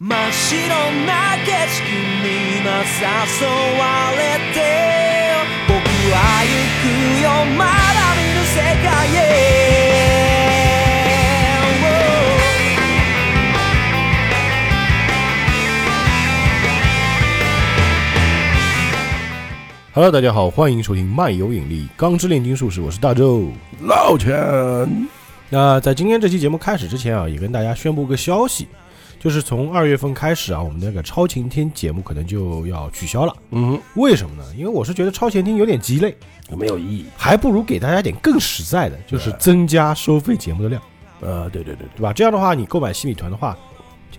真っ白な景色に今誘われて僕は行くよまだ見ぬ世界へ Hello，大家好，欢迎收听漫游引力钢之炼金术士，我是大周。老钱，那在今天这期节目开始之前啊，也跟大家宣布个消息， 就是从二月份开始啊，我们那个超前听节目可能就要取消了。嗯，为什么呢？因为我是觉得超前听有点鸡肋，没有意义。还不如给大家点更实在的，就是增加收费节目的量，呃，对对对对吧？这样的话，你购买西米团的话，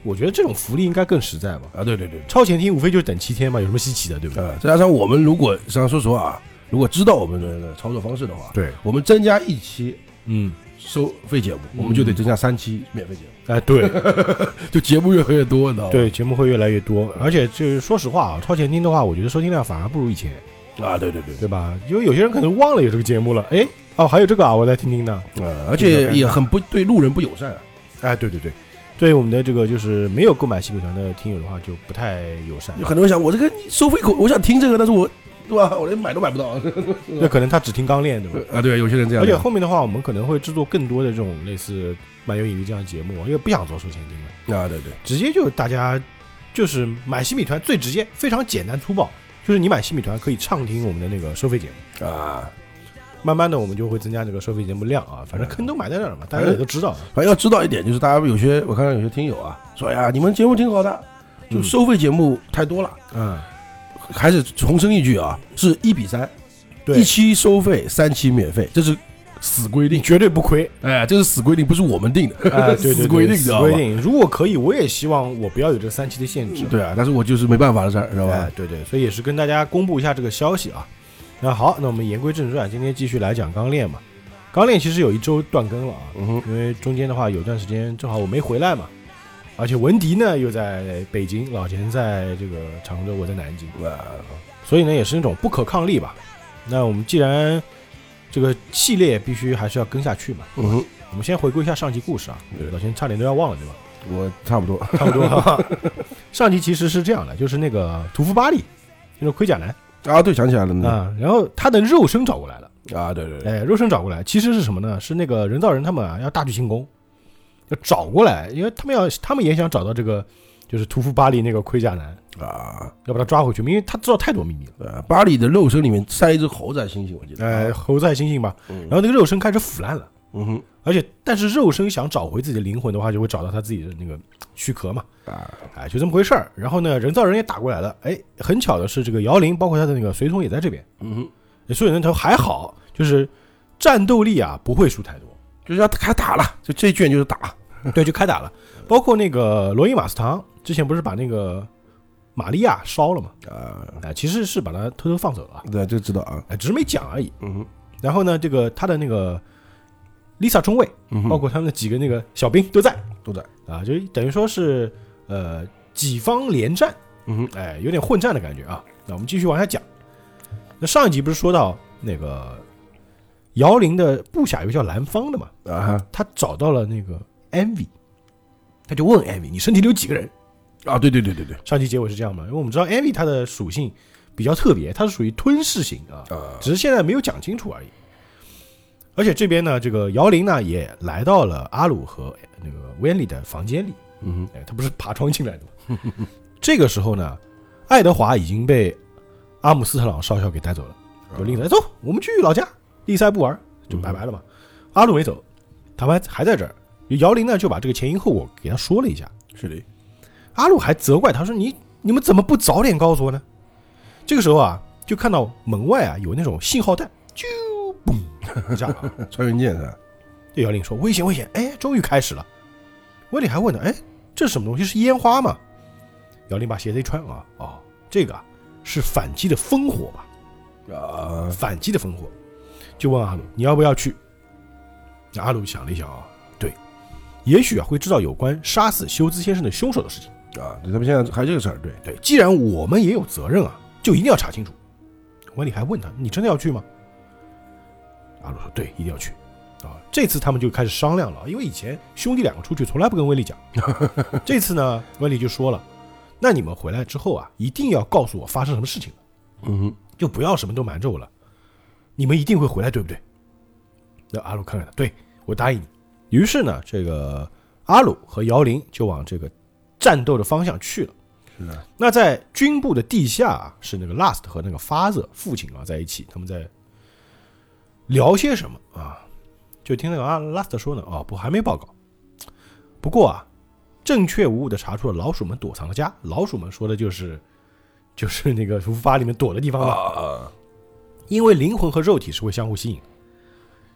我觉得这种福利应该更实在吧。啊，对对对，超前听无非就是等七天嘛，有什么稀奇的，对不对？呃，再加上我们如果实际上说实话啊，如果知道我们的操作方式的话，对，我们增加一期嗯，收费节目，我们就得增加三期免费节目，哎，对。就节目越来越多，你知道吗？对，节目会越来越多，而且就是说实话啊，超前听的话，我觉得收听量反而不如以前，啊，对对对，对吧？因为有些人可能忘了有这个节目了，哎，哦，还有这个啊，我来听听呢。呃，而且也很不对路人不友善。哎，对对对，对我们的这个就是没有购买新米团的听友的话，就不太友善有。很多人想，我这个收费口，我想听这个，但是我对吧，我连买都买不到。那可能他只听钢链，对吧？啊，对，有些人这样而且。后面的话，我们可能会制作更多的这种类似漫游引力这样的节目，因为不想做收钱金了，啊，对对，直接就大家就是买新米团最直接，非常简单粗暴，就是你买新米团可以畅听我们的那个收费节目。啊，慢慢的，我们就会增加这个收费节目量啊，反正坑都埋在那儿了嘛，大家也都知道。反正要知道一点，就是大家有些我看到有些听友啊说，哎呀，你们节目挺好的，就嗯收费节目太多了。嗯，还是重申一句啊，是一比三，对一期收费，三期免费，这是死规定。绝对不亏。哎，这是死规定，不是我们定的，哎，对对对 死规定，死规？定。如果可以，我也希望我不要有这三期的限制。对啊，但是我就是没办法的事儿，知道吧哎？，对对，所以也是跟大家公布一下这个消息啊。那好，那我们言归正传，今天继续来讲钢炼嘛。钢炼其实有一周断更了啊，嗯哼，因为中间的话有段时间正好我没回来嘛，而且文迪呢又在北京，老钱在这个常州，我在南京。啊，所以呢也是那种不可抗力吧。那我们既然这个系列必须还是要跟下去嘛，嗯哼，我们先回顾一下上集故事啊。对老秦差点都要忘了，对吧？我差不多，差不多哈。上集其实是这样的，就是那个屠夫巴利，就是盔甲男啊，对，想起来了呢，啊，然后他的肉身找过来了，啊，对对对，哎，肉身找过来，其实是什么呢？是那个人造人他们啊要大举进攻，要找过来，因为他们要他们也想找到这个就是屠夫巴黎那个盔甲男，啊，要把他抓回去，因为他知道太多秘密了。呃，巴里的肉身里面塞一只猴子还猩猩，我记得，哎，猴子还猩猩吧，嗯。然后那个肉身开始腐烂了。嗯哼，而且，但是肉身想找回自己的灵魂的话，就会找到他自己的那个躯壳嘛，啊，哎，就这么回事儿。然后呢，人造人也打过来了，哎，很巧的是，这个摇铃包括他的那个随从也在这边，嗯哼，哎所以呢，他还好，就是战斗力啊不会输太多，就是要开打了，就这一卷就是打，对，就开打了。包括那个罗伊马斯唐之前不是把那个玛利亚烧了嘛，啊，哎，其实是把他偷偷放走了，对，就知道啊，哎，只是没讲而已。嗯哼，然后呢，这个他的那个 Lisa 中尉，嗯哼，包括他们的几个那个小兵都在。都在，啊，就等于说是呃几方连战，嗯哼，哎，有点混战的感觉啊。那我们继续往下讲。那上一集不是说到那个姚玲的部下有个叫蓝方的嘛，啊哈，他找到了那个 Envy，他就问 Envy 你身体里有几个人？啊，对对对对对，上期结尾是这样嘛，因为我们知道 Envy 它的属性比较特别，它是属于吞噬型啊，啊，只是现在没有讲清楚而已。而且这边呢，这个姚玲呢也来到了阿鲁和那个温丽的房间里，嗯哎，他不是爬窗进来的吗？这个时候呢，爱德华已经被阿姆斯特朗少校给带走了，就领着走，我们去老家利塞不玩，就拜拜了嘛。阿鲁没走，他们还还在这儿。姚玲呢就把这个前因后果给他说了一下，是的，阿鲁还责怪他说：“你你们怎么不早点告诉我呢？”这个时候啊，就看到门外啊有那种信号弹，啾嘣一下啊，穿云箭是吧？对姚玲说：“危险危险！”哎，终于开始了。威利还问呢：“哎，这是什么东西？是烟花吗？”姚玲把鞋子一穿啊，哦，这个啊是反击的烽火吧？啊，反击的烽火，就问阿鲁：“你要不要去？”那阿鲁想了一想啊，对，也许啊会知道有关杀死休兹先生的凶手的事情。啊，他们现在还这个事儿，对，对，既然我们也有责任啊，就一定要查清楚。温里还问他：“你真的要去吗？”阿鲁说：“对，一定要去。”啊，这次他们就开始商量了，因为以前兄弟两个出去从来不跟威利讲，这次呢，威利就说了，那你们回来之后啊，一定要告诉我发生什么事情了，嗯哼，就不要什么都瞒着我了，你们一定会回来，对不对？那阿鲁看看他，对我答应你。于是呢，这个阿鲁和姚林就往这个战斗的方向去了。是的，那在军部的地下啊，是那个 Last 和那个 Father 父亲啊在一起，他们在聊些什么啊？就听那个啊 Last 说呢，哦不，还没报告。不过啊，正确无误的查出了老鼠们躲藏的家。老鼠们说的就是就是那个屠夫吧里面躲的地方嘛。啊，因为灵魂和肉体是会相互吸引，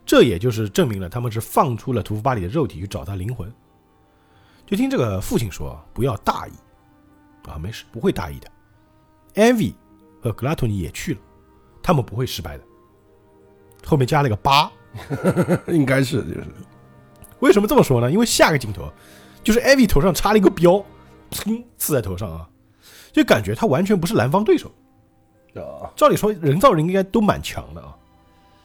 这也就是证明了他们是放出了屠夫巴里的肉体去找他灵魂。就听这个父亲说，不要大意啊，没事，不会大意的。Envy 和格拉托尼也去了，他们不会失败的。后面加了个八，应该是就是，为什么这么说呢？因为下个镜头就是 Envy 头上插了一个标，砰刺在头上啊，就感觉他完全不是蓝方对手。啊，照理说人造人应该都蛮强的啊，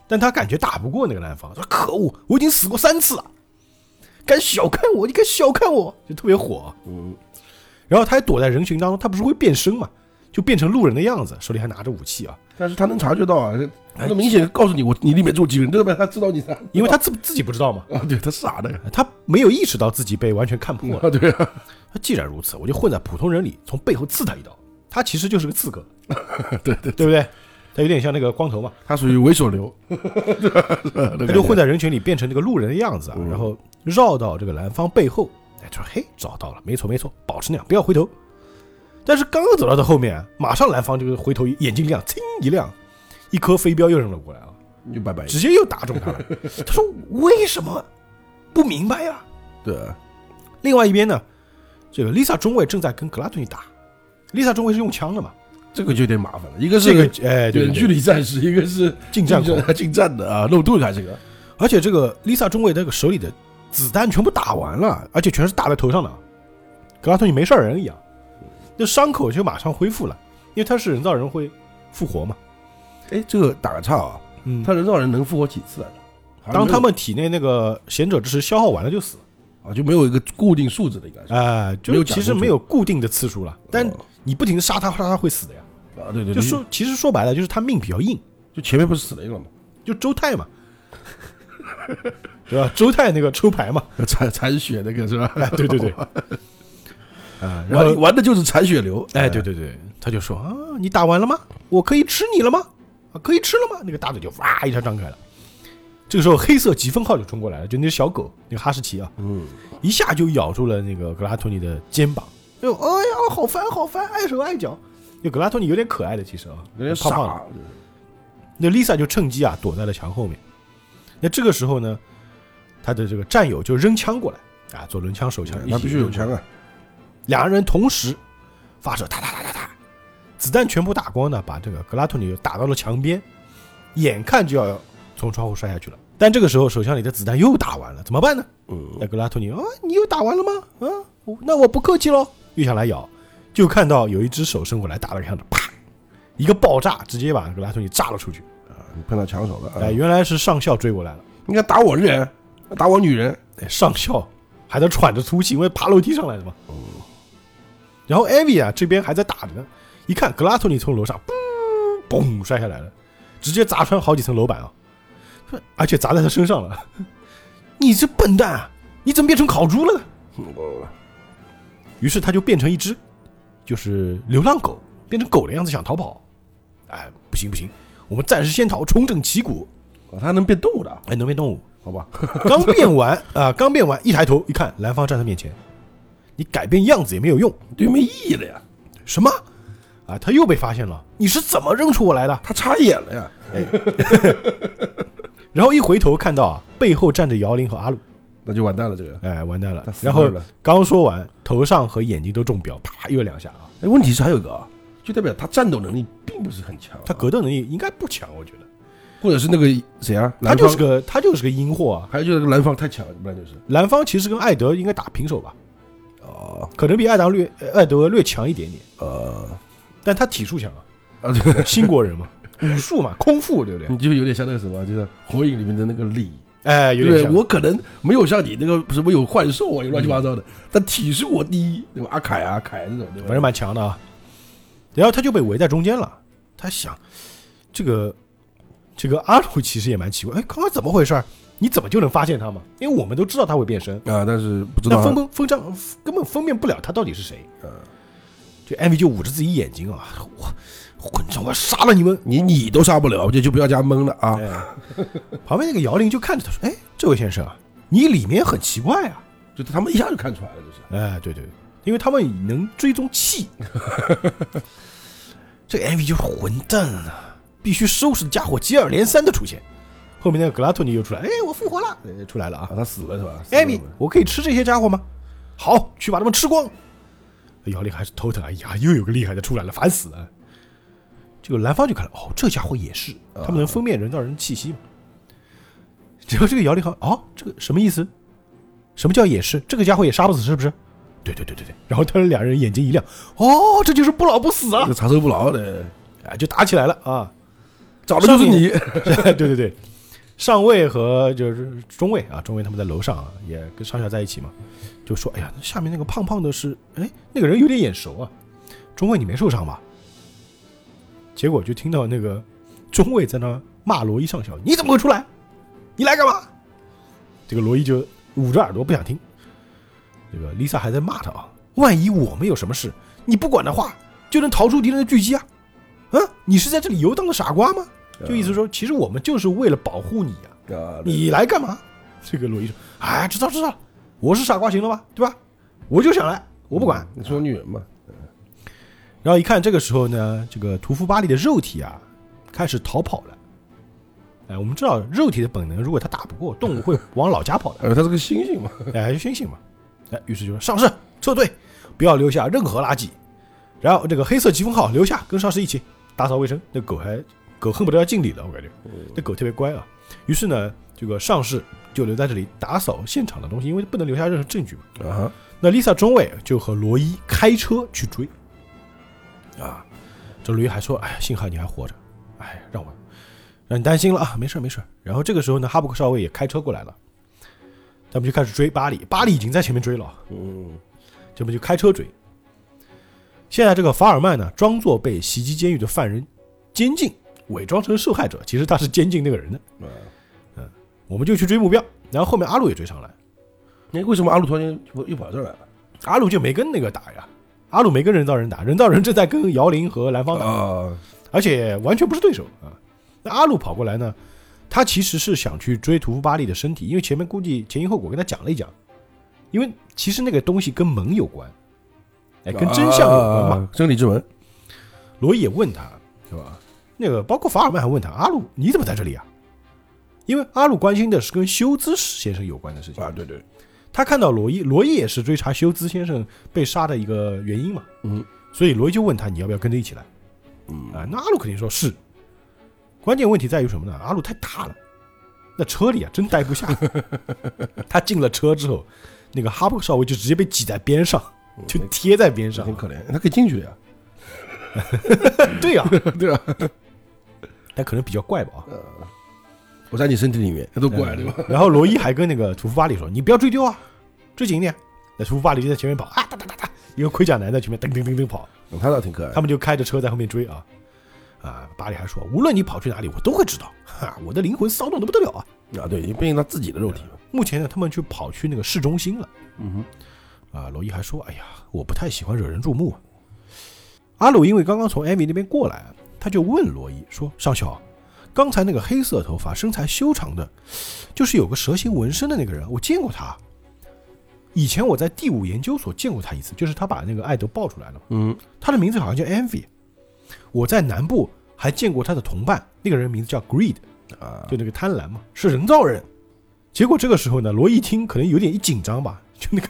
但他感觉打不过那个蓝方，说可恶，我已经死过三次了，敢小看我，你敢小看我，就特别火。嗯，然后他还躲在人群当中，他不是会变身嘛，就变成路人的样子，手里还拿着武器啊，但是他能察觉到啊，他能明显告诉你我你里面住几个人，对吧？他知道你啥？因为他自自己不知道嘛，啊，对他傻的，他没有意识到自己被完全看破。了。啊，对啊，他既然如此，我就混在普通人里，从背后刺他一刀。他其实就是个刺客，对 对，对。不对？他有点像那个光头嘛，他属于猥琐流，他就混在人群里变成那个路人的样子然后绕到这个蓝方背后，哎，说嘿，找到了，没错没错，保持那样，不要回头。但是刚刚走到他后面，马上蓝方这个回头眼睛亮，噌一亮，一颗飞镖又扔了过来啊，就拜拜。直接又打中他了。他说为什么？不明白呀、对啊，另外一边呢，这个 Lisa 中尉正在跟格拉顿尼打，Lisa 中尉是用枪的嘛，这个就有点麻烦了，一个是这是个哎对远距离战士，一个是近战近战 的啊，漏盾还是个，而且这个 Lisa 中尉那个手里的子弹全部打完了，而且全是打在头上的，格拉托尼没事儿人一样，那伤口就马上恢复了，因为他是人造人会复活嘛。哎，这个打个岔啊，嗯他人造人能复活几次来着？当他们体内那个贤者之石消耗完了就死了，啊就没有一个固定数字的，应该是哎、就其实没有固定的次数了，但哦你不停的杀他，杀他会死的呀。啊，对对，对就说其实说白了就是他命比较硬，就前面不是死了一个了吗？就周泰嘛，对吧？周泰那个抽牌嘛，残残血那个是吧？哎，对对对，啊，然后玩玩的就是残血流，哎，对对对，他就说啊，你打完了吗？我可以吃你了吗？啊，可以吃了吗？那个大嘴就哇一下张开了。这个时候，黑色疾风号就冲过来了，就那只小狗，那个哈士奇啊，嗯，一下就咬住了那个格拉托尼的肩膀。哎呦，哎呀，好烦好烦，碍手碍脚。那格拉托尼有点可爱的，其实啊，有点胖胖的。傻，那 Lisa 就趁机啊躲在了墙后面。那这个时候呢，他的这个战友就扔枪过来啊，左轮枪、手枪，那必须有枪啊。啊，两个人同时发射，哒哒哒哒哒，子弹全部打光呢，把这个格拉托尼打到了墙边，眼看就要从窗户摔下去了。但这个时候手枪里的子弹又打完了，怎么办呢？嗯，那格拉托尼啊，你又打完了吗？啊，那我不客气喽，又想来咬，就看到有一只手伸过来，打了个样子，啪，一个爆炸，直接把格拉托尼炸了出去。你碰到枪手了哎，啊！原来是上校追过来了。你看打我人，打我女人，哎上校还在喘着粗气，因为爬楼梯上来的嘛。然后艾薇啊这边还在打着呢，一看格拉托尼从楼上嘣嘣摔下来了，直接砸穿好几层楼板啊，而且砸在他身上了。你这笨蛋啊，你怎么变成烤猪了呢？于是他就变成一只就是流浪狗，变成狗的样子想逃跑。哎，不行不行，我们暂时先逃，重整旗鼓。哦他能变动物的，哎，能变动物。好吧？刚变完啊，刚变完，一抬头一看，蓝方站在面前，你改变样子也没有用。对，没意义了呀，什么？啊，他又被发现了，你是怎么认出我来的？他插眼了呀，然后一回头看到啊，背后站着姚玲和阿鲁，那就完蛋了，这个。哎，完蛋了然后刚说完，头上和眼睛都中标，啪，又两下啊。哎，问题是还有一个啊，就代表他战斗能力并不是很强啊，他格斗能力应该不强，我觉得。或者是那个谁啊，他就是个他就是个阴货啊。还有就是那个蓝方太强了，不然就是蓝方其实跟艾德应该打平手吧，哦可能比艾达略呃艾德略强一点点，呃但他体术强啊，啊，对，新国人嘛，武术嘛，空腹对不对？你就有点像那个什么，就是火影里面的那个李哎，有？点像。我可能没有像你那个什么有幻兽啊，有乱七八糟的，但体术我第一，对吧？阿凯啊，凯这种，对吧？反正蛮强的啊。然后他就被围在中间了，他想，这个这个阿鲁其实也蛮奇怪，哎，刚刚怎么回事儿？你怎么就能发现他嘛？因为我们都知道他会变身，啊，但是不知道那分不分账根本分辨不了他到底是谁。嗯这 MV 就捂着自己眼睛啊，我混账，我要杀了你们！你你都杀不了，就就不要加蒙了啊！哎，旁边那个姚玲就看着他说：“哎，这位先生啊，你里面很奇怪啊。就他们一下就看出来了，就是”哎，对对，因为他们能追踪气。这个 MV 就是混蛋啊，必须收拾的家伙接二连三的出现。后面那个格拉托尼又出来，哎，我复活了，哎出来了啊啊，！他死了是吧？死了 Amy，我可以吃这些家伙吗？好，去把他们吃光。姚玲还是头疼，哎呀，又有个厉害的出来了，烦死了。这个蓝方就看了，哦，这家伙也是，他们能分辨人造人气息嘛？然后这个姚玲好，哦，这个什么意思？什么叫也是？这个家伙也杀不死是不是？对对对对对。然后他们两人眼睛一亮，哦，这就是不老不死啊这！长生不老的，哎，就打起来了啊！找的就是你。对对对，上尉和就是中尉啊，中尉他们在楼上啊，也跟上校在一起嘛，就说：“哎呀，下面那个胖胖的是，哎，那个人有点眼熟啊。中尉你没受伤吧？”结果就听到那个中尉在那骂罗伊上校：“你怎么会出来？你来干嘛？”这个罗伊就捂着耳朵不想听。这个 Lisa 还在骂他啊，万一我们有什么事，你不管的话，就能逃出敌人的狙击啊！啊，你是在这里游荡的傻瓜吗？就意思说，其实我们就是为了保护你呀、啊，你来干嘛？这个罗伊说：“哎，知道知道，我是傻瓜行了吧？对吧？我就想来，我不管。你说女人嘛，然后一看这个时候呢，这个屠夫巴利的肉体啊开始逃跑了。哎，我们知道肉体的本能，如果他打不过，动物会 往老家跑的。呃，他是个猩猩嘛，哎，就猩猩嘛。哎，于是就说上士撤退，不要留下任何垃圾。然后这个黑色疾风号留下，跟上士一起打扫卫生。那狗还狗恨不得要敬礼了，我感觉。那狗特别乖啊。于是呢，这个上士就留在这里打扫现场的东西，因为不能留下任何证据嘛。啊哈，那 Lisa 中尉就和罗伊开车去追，啊，这罗伊还说：“哎呀，幸好你还活着，哎，让我让你担心了啊，没事没事。”然后这个时候呢，哈布克少尉也开车过来了，他们就开始追巴里，巴里已经在前面追了，嗯，这么就开车追。现在这个法尔曼呢，装作被袭击监狱的犯人监禁，伪装成受害者，其实他是监禁那个人的。嗯，我们就去追目标，然后后面阿鲁也追上来，那为什么阿鲁突然间又跑这儿来了？阿鲁就没跟那个打呀，阿鲁没跟人造人打，人造人正在跟姚玲和蓝方打，啊，而且完全不是对手啊。那阿鲁跑过来呢，他其实是想去追屠夫巴利的身体，因为前面估计前因后果跟他讲了一讲，因为其实那个东西跟门有关，哎，跟真相有关嘛。啊，真理之门，罗伊也问他，是吧？那个包括法尔曼还问他，阿鲁你怎么在这里啊？因为阿鲁关心的是跟休兹先生有关的事情啊，对对，他看到罗伊，罗伊也是追查休兹先生被杀的一个原因嘛，嗯，所以罗伊就问他你要不要跟着一起来？嗯啊，那阿鲁肯定说是。关键问题在于什么呢？阿鲁太大了，那车里啊真待不下。他进了车之后，那个哈布克少尉就直接被挤在边上，就贴在边上很。可怜，他可以进去的呀，对呀、对吧？但可能比较怪吧啊。我在你身体里面，他都过来对吧？然后罗伊还跟那个屠夫巴里说：“你不要追丢啊，追紧一点。”那屠夫巴里就在前面跑啊，哒哒哒哒，一个盔甲男在前面噔噔噔噔跑，嗯他倒挺可爱他，们就开着车在后面追啊。啊，巴里还说：“无论你跑去哪里，我都会知道。哈，我的灵魂骚动的不得了啊！”啊，对，毕竟他自己的肉体嘛，目前呢，他们去跑去那个市中心了。嗯哼，啊，罗伊还说：“哎呀，我不太喜欢惹人注目啊。”阿鲁因为刚刚从艾米那边过来，他就问罗伊说：“上校，刚才那个黑色头发、身材修长的，就是有个蛇形纹身的那个人，我见过他。以前我在第五研究所见过他一次，就是他把那个艾德抱出来了。嗯，他的名字好像叫 Envy。我在南部还见过他的同伴，那个人名字叫 Greed，啊，就那个贪婪嘛，是人造人。结果这个时候呢，罗伊听可能有点一紧张吧，就那个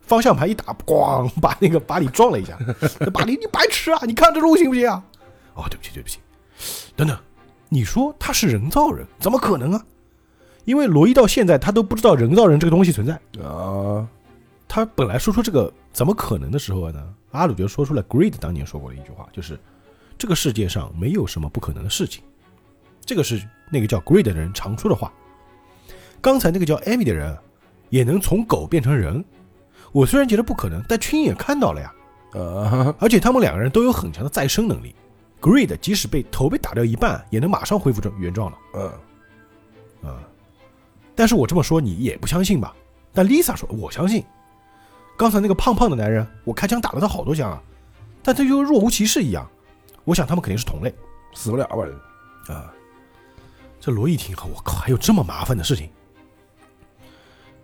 方向盘一打，咣，把那个巴里撞了一下。那 巴里，你白痴啊！你看这路行不行啊？哦，对不起，对不起。等等，你说他是人造人，怎么可能啊？因为罗伊到现在他都不知道人造人这个东西存在。啊，他本来说出这个怎么可能的时候呢，阿鲁就说出了 Greed 当年说过的一句话，就是这个世界上没有什么不可能的事情。这个是那个叫 Greed 的人常说的话。刚才那个叫艾米的人也能从狗变成人。我虽然觉得不可能，但亲眼看到了呀。呃，而且他们两个人都有很强的再生能力。Greed 即使被头被打掉一半，也能马上恢复成原状了。嗯，啊、但是我这么说你也不相信吧？但 Lisa 说我相信。刚才那个胖胖的男人，我开枪打了他好多枪啊，但他就若无其事一样。我想他们肯定是同类死不了吧？啊。这罗伊听后，我靠，还有这么麻烦的事情。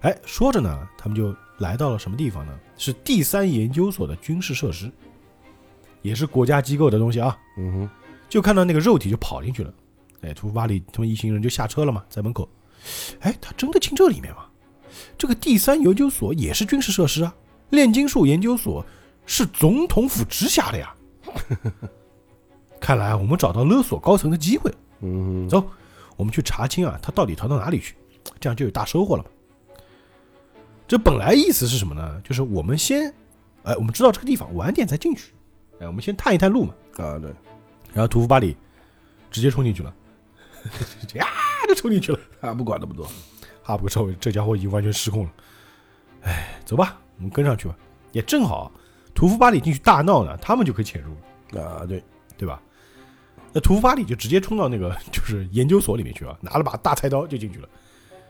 哎，说着呢，他们就来到了什么地方呢？是第三研究所的军事设施，也是国家机构的东西啊。嗯哼，就看到那个肉体就跑进去了。哎，图夫巴里他们一行人就下车了嘛，在门口。哎，他真的进这里面吗？这个第三研究所也是军事设施啊，炼金术研究所是总统府直辖的呀。看来我们找到勒索高层的机会了。嗯哼，走，我们去查清啊，他到底逃到哪里去，这样就有大收获了嘛。这本来意思是什么呢？就是我们先，哎，我们知道这个地方，晚点再进去。哎，我们先探一探路嘛。啊，对，然后屠夫巴里直接冲进去了，呀就冲进去了。啊不管那么多，哈布少尉这家伙已经完全失控了。哎，走吧，我们跟上去吧。也正好，屠夫巴里进去大闹呢，他们就可以潜入了，啊，对，对吧？那屠夫巴里就直接冲到那个 就是研究所里面去啊，拿了把大菜刀就进去了。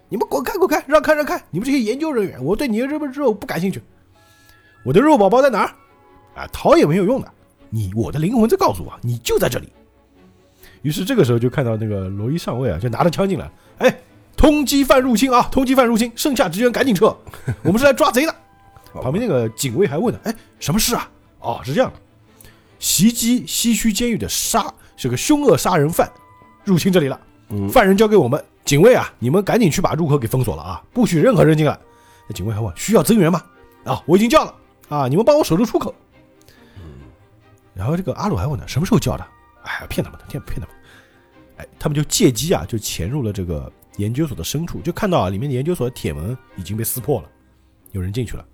你们滚开滚开，让开让开！你们这些研究人员，我对你的这个肉不感兴趣。我的肉宝宝在哪儿？啊，逃也没有用的。你我的灵魂在告诉我，你就在这里。于是这个时候就看到那个罗伊上尉啊，就拿着枪进来，哎，通缉犯入侵啊，通缉犯入侵，剩下职员赶紧撤，我们是来抓贼的。旁边那个警卫还问呢，哎，什么事啊？哦，是这样的，袭击西区监狱的杀是个凶恶杀人犯入侵这里了，嗯，犯人交给我们，警卫啊，你们赶紧去把入口给封锁了啊，不许任何人进来。那警卫还问需要增援吗？啊，我已经叫了啊，你们帮我守住出口。然后这个阿鲁还问他，什么时候叫的？哎，骗他们的，骗骗他们。哎，他们就借机啊，就潜入了这个研究所的深处，就看到啊，里面的研究所的铁门已经被撕破了，有人进去了。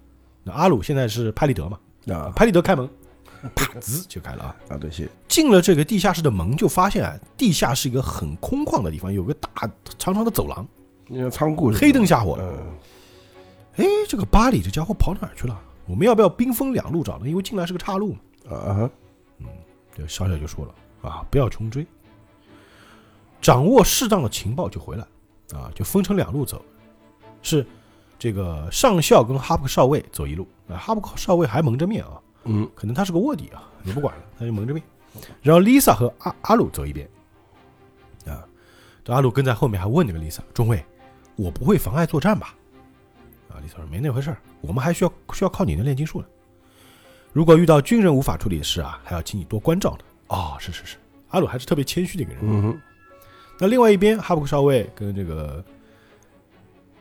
那阿鲁现在是拍立得嘛？啊拍立得开门，啪滋就开了啊。啊，对，谢，进了这个地下室的门，就发现啊，地下是一个很空旷的地方，有个大长长的走廊，那个仓库黑灯瞎火的。嗯，哎，这个巴里这家伙跑哪儿去了？我们要不要兵分两路找呢？因为进来是个岔路嘛。啊哈，这小小就说了啊，不要穷追，掌握适当的情报就回来啊，就分成两路走，是这个上校跟哈布克少尉走一路啊，哈布克少尉还蒙着面啊，嗯，可能他是个卧底啊，你不管了，他就蒙着面。然后 Lisa 和阿阿鲁走一边，啊，这阿鲁跟在后面还问那个 Lisa 中尉，我不会妨碍作战吧？啊，Lisa 说没那回事儿，我们还需要需要靠你的炼金术呢。如果遇到军人无法处理的事啊，还要请你多关照呢。哦，是是是，阿鲁还是特别谦虚的一个人。嗯哼，那另外一边，哈布克少尉跟这个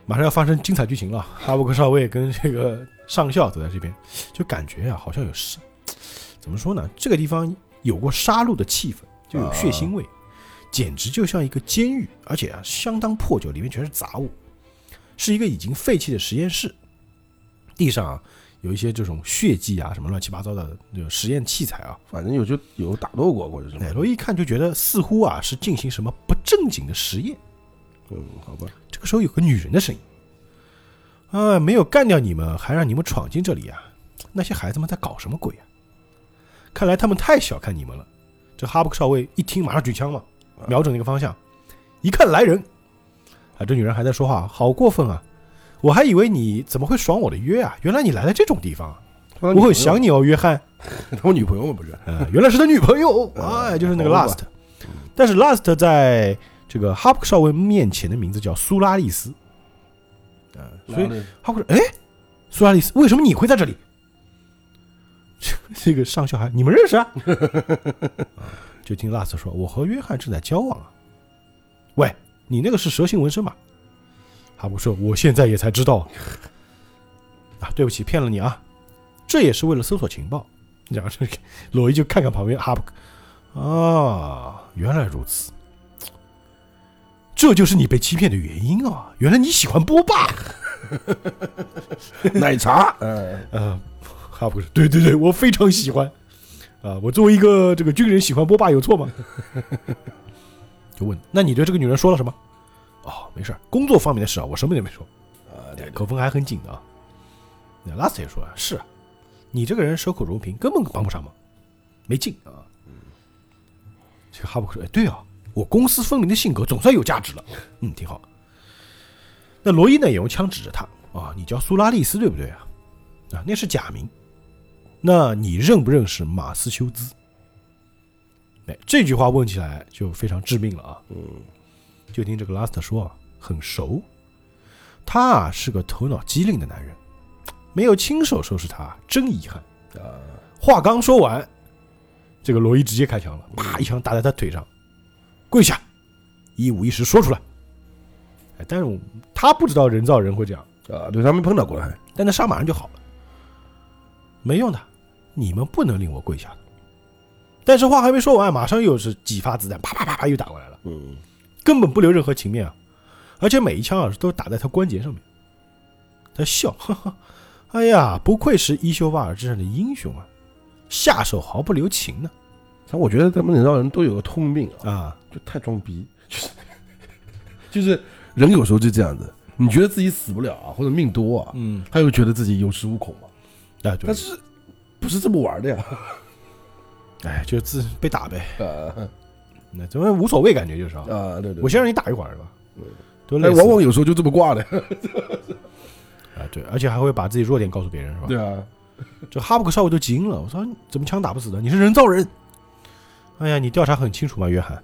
马上要发生精彩剧情了，哈布克少尉跟这个上校走在这边，就感觉啊，好像有事，怎么说呢？这个地方有过杀戮的气氛，就有血腥味，简直就像一个监狱，而且啊相当破旧，里面全是杂物，是一个已经废弃的实验室。地上啊有一些这种血迹啊，什么乱七八糟的那种实验器材啊，反正有就有打斗过或者什么哎，，罗伊一看就觉得似乎啊是进行什么不正经的实验。嗯，好吧，这个时候有个女人的声音，啊，没有干掉你们，还让你们闯进这里啊！那些孩子们在搞什么鬼啊？看来他们太小看你们了。这哈布克少尉一听，马上举枪嘛，瞄准那个方向，一看来人，啊，这女人还在说话，好过分啊！我还以为你怎么会爽我的约啊？原来你来了这种地方啊！我很想你，哦，约翰。他我女朋友嘛不是？呃，原来是他女朋友，呃哎，就是那个 Last。但是 Last 在这个哈布克少尉面前的名字叫苏拉利斯，啊，所以哈布克，哎，苏拉利斯，为什么你会在这里？这个上校还你们认识啊？啊就听 Last 说，我和约翰正在交往啊。喂，你那个是蛇形纹身吧？哈布说，我现在也才知道。啊，对不起，骗了你啊，这也是为了搜索情报。然后这个罗伊就看看旁边哈布，啊，原来如此，这就是你被欺骗的原因啊！原来你喜欢波霸。奶茶，呃，呃，哈布说：“对对对，我非常喜欢。啊，我作为一个这个军人喜欢波霸有错吗？” 就问：“那你对这个女人说了什么？”哦，没事儿，工作方面的事啊，我什么也没说。啊，对，口风还很紧的啊。那拉斯也说啊，是啊，你这个人守口如瓶，根本帮不上忙，没劲啊。这个哈布克说，哎，对啊，我公私分明的性格总算有价值了，嗯，挺好。那罗伊呢，也用枪指着他啊，你叫苏拉利斯对不对啊？啊，那是假名。那你认不认识马斯修兹？哎，这句话问起来就非常致命了啊。嗯，就听这个拉斯特说啊，很熟。他啊是个头脑机灵的男人，没有亲手收拾他，真遗憾。啊，话刚说完，这个罗伊直接开枪了，啪一枪打在他腿上，跪下，一五一十说出来。哎，但是我他不知道人造人会这样，啊，对他没碰到过还，但那伤马上就好了。没用的，你们不能令我跪下。但是话还没说完，马上又是几发子弹，啪啪啪啪又打过来了，嗯，根本不留任何情面啊！而且每一枪啊都打在他关节上面。他笑，哈哈，哎呀，不愧是伊修瓦尔之上的英雄啊，下手毫不留情呢但我觉得他们人造人都有个通病啊，啊！就太装逼，就是就是人有时候就这样子，你觉得自己死不了啊，或者命多啊，嗯，他又觉得自己有恃无恐嘛，哎，对但，是不是这么玩的呀？哎，就自被打呗，啊那怎么无所谓，感觉就是啊，啊，对对，我先让你打一会儿是吧对？都类似但往往有时候就这么挂的，啊，对，而且还会把自己弱点告诉别人是吧？对啊，这哈布克少尉都惊了，我说怎么枪打不死的？你是人造人？哎呀，你调查很清楚嘛，约翰，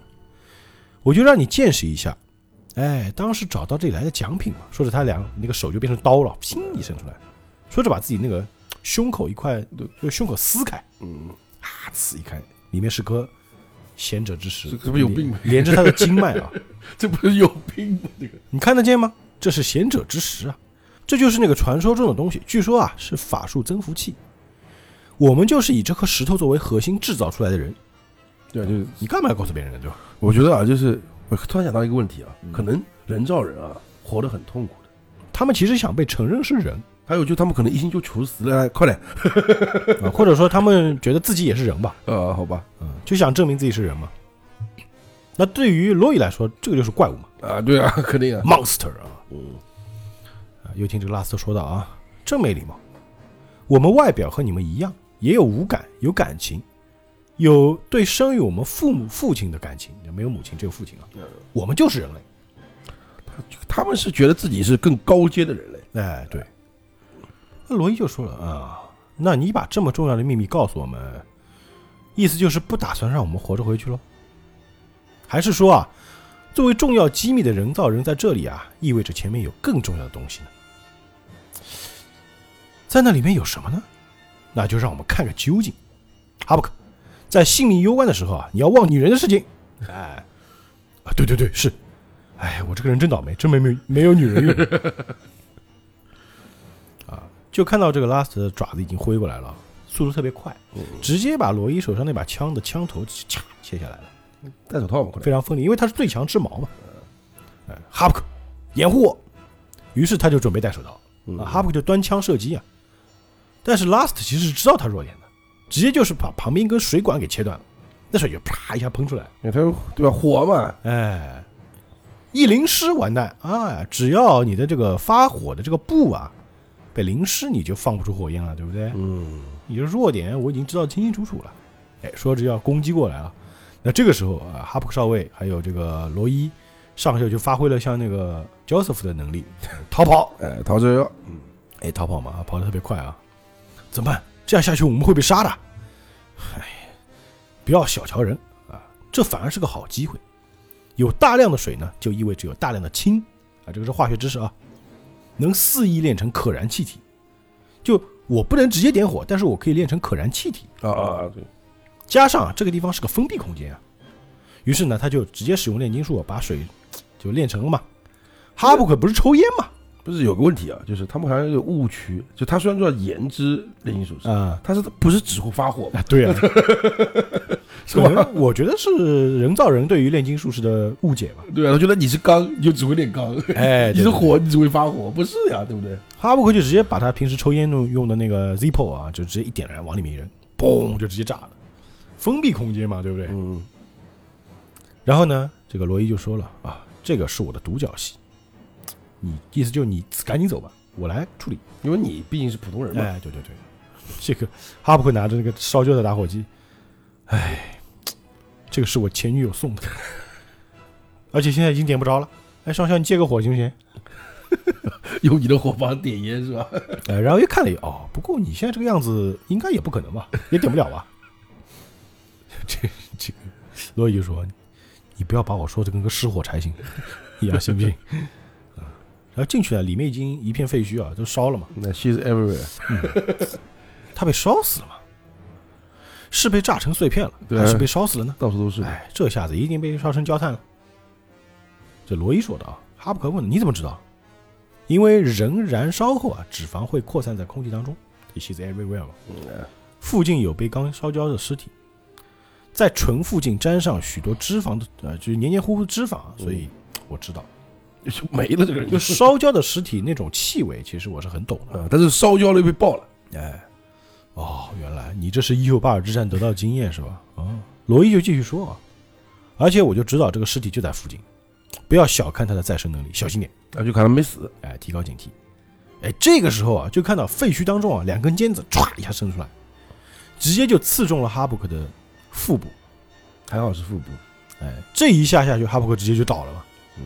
我就让你见识一下。哎，当时找到这里来的奖品嘛，说着他俩那个手就变成刀了，砰一伸出来，说着把自己那个胸口一块，就胸口撕开，嗯，啊，呲一开，里面是颗贤者之石，这这不有病吗连着他的经脉啊，这不是有病吗？这个 你看得见吗？这是贤者之石啊，这就是那个传说中的东西。据说啊，是法术增幅器。我们就是以这颗石头作为核心制造出来的人。对啊，就是你干嘛要告诉别人呢？对吧？我觉得啊，就是我突然想到一个问题啊，嗯可能人造人啊活得很痛苦的，他们其实想被承认是人还有就他们可能一心就求死，了快点，啊，或者说他们觉得自己也是人吧，呃，好吧，嗯，就想证明自己是人嘛。那对于罗伊来说，这个就是怪物嘛啊，对啊，肯定啊，，monster 啊。嗯，啊，又听这个拉斯特说道啊，真没礼貌。我们外表和你们一样，也有五感，有感情，有对生育我们父母父亲的感情，没有母亲，只有父亲啊。我们就是人类。他们是觉得自己是更高阶的人类，哎，对。罗伊就说了啊，那你把这么重要的秘密告诉我们，意思就是不打算让我们活着回去喽？还是说啊，作为重要机密的人造人在这里啊，意味着前面有更重要的东西呢？在那里面有什么呢？那就让我们看个究竟。哈布克，在性命攸关的时候啊，你要忘女人的事情。哎，啊，对对对，是。哎，我这个人真倒霉，真没没没有女人用。啊，就看到这个拉斯的爪子已经挥过来了，速度特别快，直接把罗伊手上那把枪的枪头嚓切下来了，戴手套嘛，可能。非常锋利，因为他是最强之矛嘛。哎，哈布克，掩护我！于是他就准备戴手套，哈布克就端枪射击啊。但是 Last 其实是知道他弱点的，直接就是把旁边一根水管给切断了，那水就啪一下喷出来，因为他对吧，火嘛，哎，一淋湿完蛋。啊！只要你的这个发火的这个布啊被淋湿，你就放不出火焰了，对不对？嗯，你的弱点我已经知道清清楚楚了。哎，说着要攻击过来了，那这个时候啊，哈普克少尉还有这个罗伊上校就发挥了像那个 Joseph 的能力，逃跑。哎，逃之夭，哎，逃跑嘛，跑得特别快啊！怎么办？这样下去我们会被杀的。哎，不要小瞧人啊，这反而是个好机会。有大量的水呢，就意味着有大量的氢啊，这个是化学知识啊，能肆意炼成可燃气体。就我不能直接点火，但是我可以炼成可燃气体。啊啊，对，加上啊，这个地方是个封闭空间啊，于是呢，他就直接使用炼金术把水就炼成了嘛。哈布克不是抽烟嘛？不是有个问题啊，就是他们好像有误区，就他虽然说研制炼金术士，啊、他是不是只会发火嘛？啊，对啊，是我觉得是人造人对于炼金术士的误解吧。对啊，他觉得你是钢，你就只会炼钢；哎你是火，你只会发火，不是呀，对不对？哈布克就直接把他平时抽烟用用的那个 Zippo 啊，就直接一点燃，往里面一扔，嘣，就直接炸了。封闭空间嘛，对不对？嗯，然后呢，这个罗伊就说了啊，这个是我的独角戏，你意思就是你赶紧走吧，我来处理。因为你毕竟是普通人嘛，哎，对对对，这个哈布克拿着那个烧焦的打火机，哎，这个是我前女友送的，而且现在已经点不着了。哎，上校，你借个火行不行？用你的火帮点烟是吧？哎，然后又看了一眼，哦，不过你现在这个样子，应该也不可能吧，也点不了吧？这这个罗伊就说：“你不要把我说的跟个失火柴行一样，行不行？”啊，然后进去呢，里面已经一片废墟啊，都烧了嘛。那 she's everywhere，他被烧死了嘛？是被炸成碎片了，对还是被烧死了呢？到处都是。哎，这下子一定被烧成焦炭了。这罗伊说的啊，哈布克问了：“你怎么知道？”因为人燃烧后啊，脂肪会扩散在空气当中，she's everywhere 嘛。嗯附近有被刚烧焦的尸体，在唇附近沾上许多脂肪的，呃，就是黏黏糊糊的脂肪啊，所以我知道，就没了这个人就烧焦的尸体那种气味，其实我是很懂的。啊，但是烧焦了又被爆了，哎，哦，原来你这是伊丘巴尔之战得到经验是吧？哦，罗伊就继续说啊，而且我就知道这个尸体就在附近，不要小看他的再生能力，小心点，那就看他没死，哎，提高警惕。哎，这个时候啊，就看到废墟当中啊，两根尖子歘一下伸出来，直接就刺中了哈布克的腹部。还好是腹部，哎，这一下下去，哈布克直接就倒了嘛。嗯，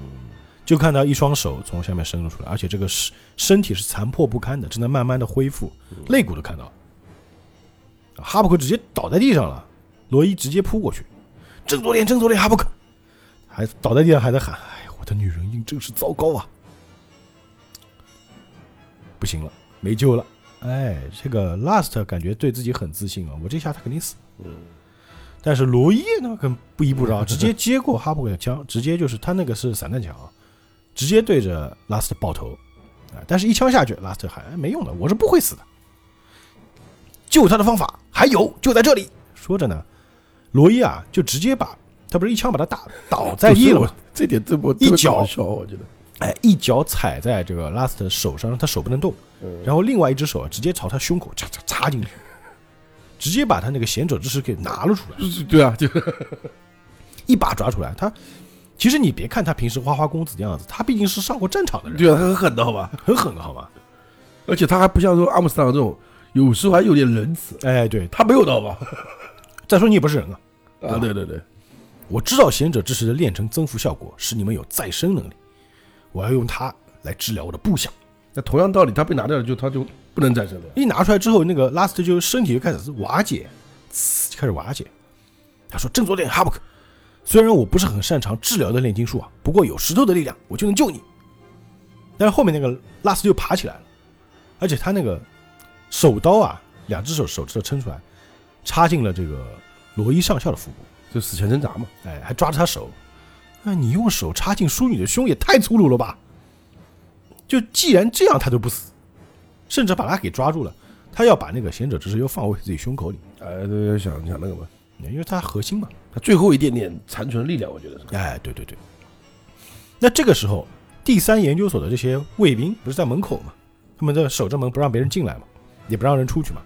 就看到一双手从下面伸了出来，而且这个身身体是残破不堪的，正在慢慢的恢复，肋骨都看到了。哈布克直接倒在地上了，罗伊直接扑过去，振作点，振作点，哈布克，还倒在地上还在喊：“哎，我的女人命真是糟糕啊！”不行了，没救了。哎，这个 Last 感觉对自己很自信啊，我这下他肯定死。嗯，但是罗伊呢，跟不依不饶，直接接过哈布克的枪，直接就是他那个是散弹枪啊，直接对着拉斯特爆头，啊，但是一枪下去，Last 还哎没用的，我是不会死的。救他的方法还有，就在这里。说着呢，罗伊啊，就直接把他不是一枪把他打倒在地了吗？这点这么一脚哎，一脚踩在这个拉斯特手上，让他手不能动，嗯然后另外一只手啊，直接朝他胸口插插插进去，直接把他那个贤者之石给拿了出来。对啊，就 一把抓出来。他其实你别看他平时花花公子的样子，他毕竟是上过战场的人，对啊，他很狠的好吧？很狠的好吧？而且他还不像说阿姆斯特朗这种，有时候还有点仁慈，哎，对。他没有的好吧？再说你也不是人啊，啊，对对对，我知道贤者之石的炼成增幅效果使你们有再生能力，我要用它来治疗我的部下。那同样道理，他被拿掉了，就他就不能再生了。一拿出来之后，那个拉斯特就身体就开始瓦解，呲就开始瓦解。他说：“振作点，哈布克。虽然我不是很擅长治疗的炼金术啊，不过有石头的力量，我就能救你。”但是后面那个拉斯就爬起来了，而且他那个手刀啊，两只手手指头撑出来，插进了这个罗伊上校的腹部，就死前挣扎嘛，哎，还抓着他手。那你用手插进淑女的胸也太粗鲁了吧？就既然这样，他都不死，甚至把他给抓住了。他要把那个贤者之石又放回自己胸口里，哎，对，想想那个嘛，因为他核心嘛。他最后一点点残存的力量，我觉得是。哎，对对对。那这个时候，第三研究所的这些卫兵不是在门口嘛？他们在守着门，不让别人进来嘛，也不让人出去嘛。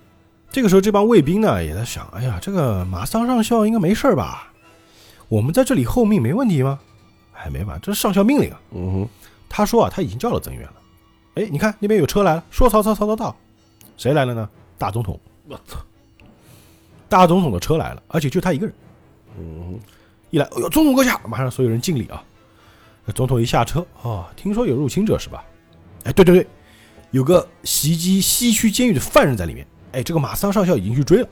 这个时候，这帮卫兵呢也在想：哎呀，这个马桑上校应该没事儿吧？我们在这里候命没问题吗？哎，没办法，这是上校命令啊。嗯哼，他说啊，他已经叫了增援了。哎，你看那边有车来了，说曹操，曹操到。谁来了呢？大总统。我操，大总统的车来了，而且就他一个人。嗯，一来，哎呦，总统阁下，马上所有人敬礼啊。总统一下车，哦，听说有入侵者是吧？哎，对对对，有个袭击西区监狱的犯人在里面。哎，这个马桑上校已经去追了。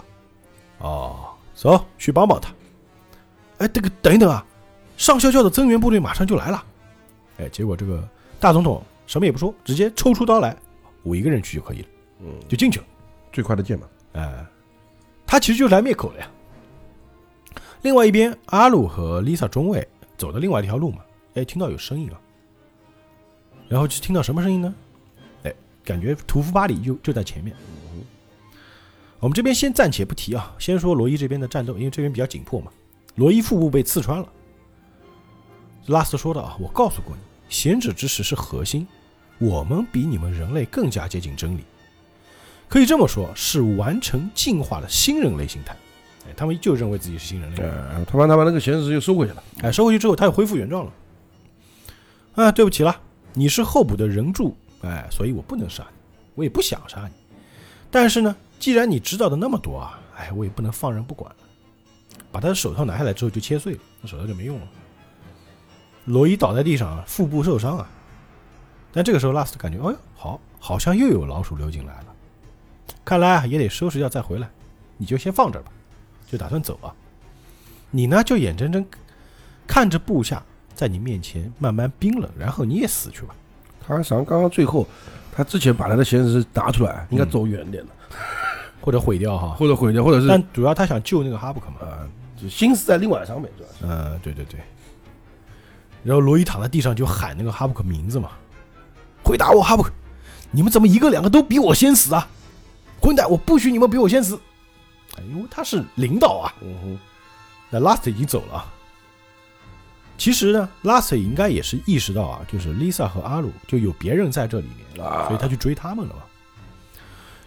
哦，走去帮帮他。哎，这个等一等啊，上校校的增援部队马上就来了。哎，结果这个大总统什么也不说，直接抽出刀来，我一个人去就可以了，嗯，就进去了。最快的剑嘛，哎，他其实就是来灭口的呀。另外一边，阿鲁和 Lisa 中尉走的另外一条路嘛，哎，听到有声音啊，然后就听到什么声音呢？哎，感觉屠夫巴里就就在前面。我们这边先暂且不提啊，先说罗伊这边的战斗，因为这边比较紧迫嘛。罗伊腹部被刺穿了。拉斯说道啊，我告诉过你，贤者之石是核心，我们比你们人类更加接近真理。可以这么说，是完成进化的新人类形态。哎，他们就认为自己是新人类。呃，他把他把那个闲石又收回去了，哎，收回去之后，他又恢复原状了。啊，对不起了，你是候补的人柱，哎，所以我不能杀你，我也不想杀你。但是呢，既然你知道的那么多啊，哎，我也不能放任不管了。把他的手套拿下来之后就切碎了，那手套就没用了。罗伊倒在地上啊，腹部受伤啊。但这个时候拉斯特感觉，哎呦，好，好像又有老鼠溜进来了，看来啊也得收拾掉再回来，你就先放这儿吧，就打算走啊。你呢就眼睁睁看着部下在你面前慢慢冰冷，然后你也死去吧。他实际上刚刚最后，他之前把他的鞋子拿出来，应该走远点的，或者毁掉哈。或者毁掉，或者是但主要他想救那个哈布克嘛。呃，就心思在另外上面，主要是。嗯，对对对。然后罗伊躺在地上就喊那个哈布克名字嘛，回答我哈布克，你们怎么一个两个都比我先死啊？混蛋，我不许你们比我先死！哎因为他是领导啊。嗯哼，那拉斯特已经走了啊。其实呢，拉斯特应该也是意识到啊，就是 Lisa 和阿鲁就有别人在这里面，啊所以他去追他们了嘛。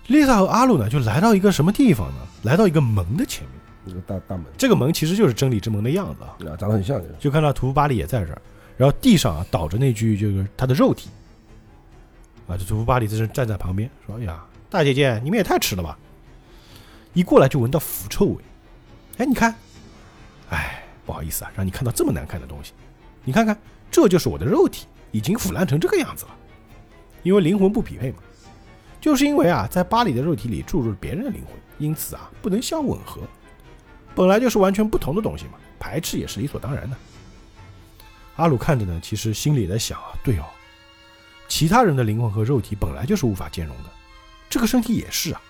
Lisa 和阿鲁呢，就来到一个什么地方呢？来到一个门的前面。一个大大门这个门其实就是真理之门的样子啊，啊，长得很像，就看到图夫巴里也在这儿，然后地上啊倒着那具就是他的肉体，啊，这图夫巴里在这站在旁边说：“哎呀，大姐姐，你们也太迟了吧！”一过来就闻到腐臭味，哎，你看，哎，不好意思啊，让你看到这么难看的东西，你看看，这就是我的肉体，已经腐烂成这个样子了，因为灵魂不匹配嘛，就是因为啊，在巴里的肉体里注入了别人的灵魂，因此啊，不能相吻合。本来就是完全不同的东西嘛，排斥也是理所当然的。阿鲁看着呢，其实心里也在想啊，对哦，其他人的灵魂和肉体本来就是无法兼容的，这个身体也是啊，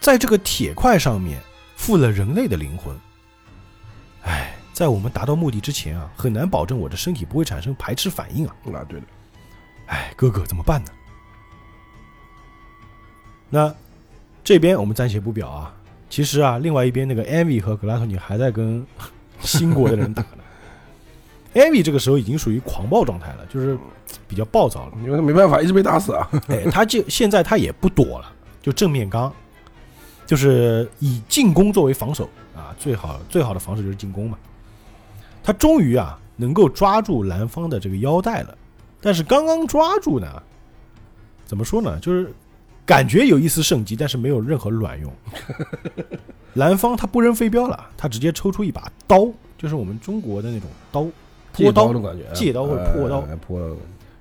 在这个铁块上面附了人类的灵魂。哎，在我们达到目的之前啊，很难保证我的身体不会产生排斥反应啊。啊，对的，哎，哥哥怎么办呢？那这边我们暂且不表啊。其实啊，另外一边那个艾米和格拉托尼还在跟 新国的人打呢。艾米这个时候已经属于狂暴状态了，就是比较暴躁了。因为他没办法，一直被打死啊。哎，他就现在他也不躲了，就正面刚，就是以进攻作为防守啊，最好最好的防守就是进攻嘛。他终于啊能够抓住蓝方的这个腰带了，但是刚刚抓住呢，怎么说呢？就是感觉有一丝胜机，但是没有任何卵用。蓝方他不扔飞镖了，他直接抽出一把刀，就是我们中国的那种刀，借破刀刀的感觉，借刀或者破刀。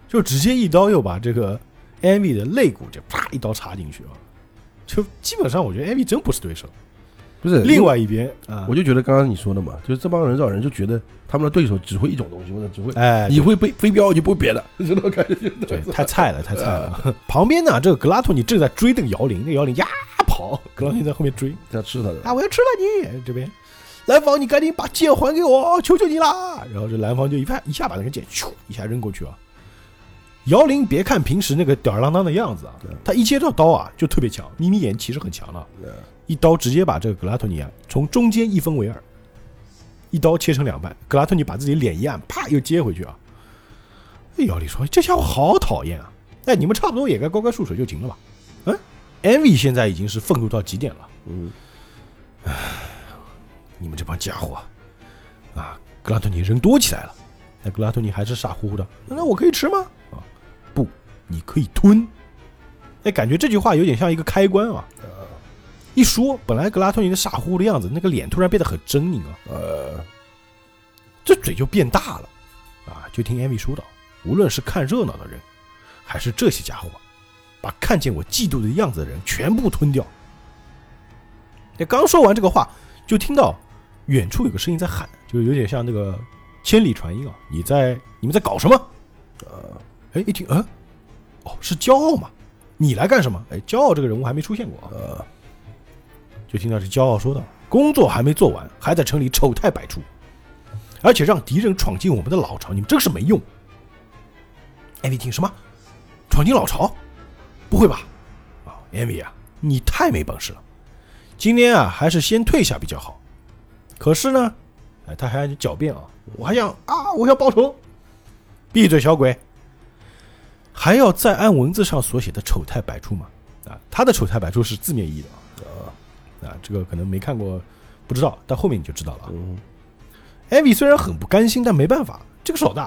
就直接一刀又把这个艾米的肋骨就啪一刀插进去啊！就基本上我觉得艾比真不是对手。不是另，外一边啊，我就觉得刚刚你说的嘛，就是这帮人造人就觉得他们的对手只会一种东西，或者只会哎，你会飞飞镖，你不会别的，这种感觉。对，太菜了，太菜了。旁边呢，这个格拉托尼正在追那个摇铃，那个摇铃呀跑，格拉托尼在后面追要吃他的。啊，我要吃了你！这边蓝方，你赶紧把剑还给我，求求你啦！然后这蓝方就一拍一下把那个剑咻一下扔过去啊。摇铃别看平时那个吊儿郎当的样子啊对，他一接到刀啊就特别强，眯眯眼其实很强的，对一刀直接把这个格拉托尼啊从中间一分为二，一刀切成两半。格拉托尼把自己脸一按，啪又接回去啊。哎，姚丽说：“这家伙好讨厌啊！哎，你们差不多也该高高束手就擒了吧？”嗯，Envy 现在已经是愤怒到极点了。嗯，你们这帮家伙啊，啊，格拉托尼人多起来了。那格拉托尼还是傻乎乎的。那我可以吃吗？你可以吞。哎，感觉这句话有点像一个开关啊。一说，本来格拉托尼的傻乎乎的样子，那个脸突然变得很狰狞啊，呃，这嘴就变大了。啊，就听艾米说道：“无论是看热闹的人，还是这些家伙，把看见我嫉妒的样子的人全部吞掉。”那刚说完这个话，就听到远处有个声音在喊，就有点像那个千里传音啊！你在你们在搞什么？呃，哎，一听，嗯，哦，是骄傲吗？你来干什么？哎，骄傲这个人物还没出现过啊。呃，就听到这骄傲说道：“工作还没做完，还在城里丑态百出，而且让敌人闯进我们的老巢，你们真是没用。”艾米听什么？闯进老巢？不会吧？啊，艾米啊，你太没本事了！今天啊，还是先退下比较好。可是呢，哎，他还狡辩啊，我还想啊，我要报仇！闭嘴，小鬼！还要再按文字上所写的丑态百出吗？啊，他的丑态百出是字面意义的啊。啊，这个可能没看过，不知道，但后面你就知道了艾米虽然很不甘心，但没办法，这个是老大，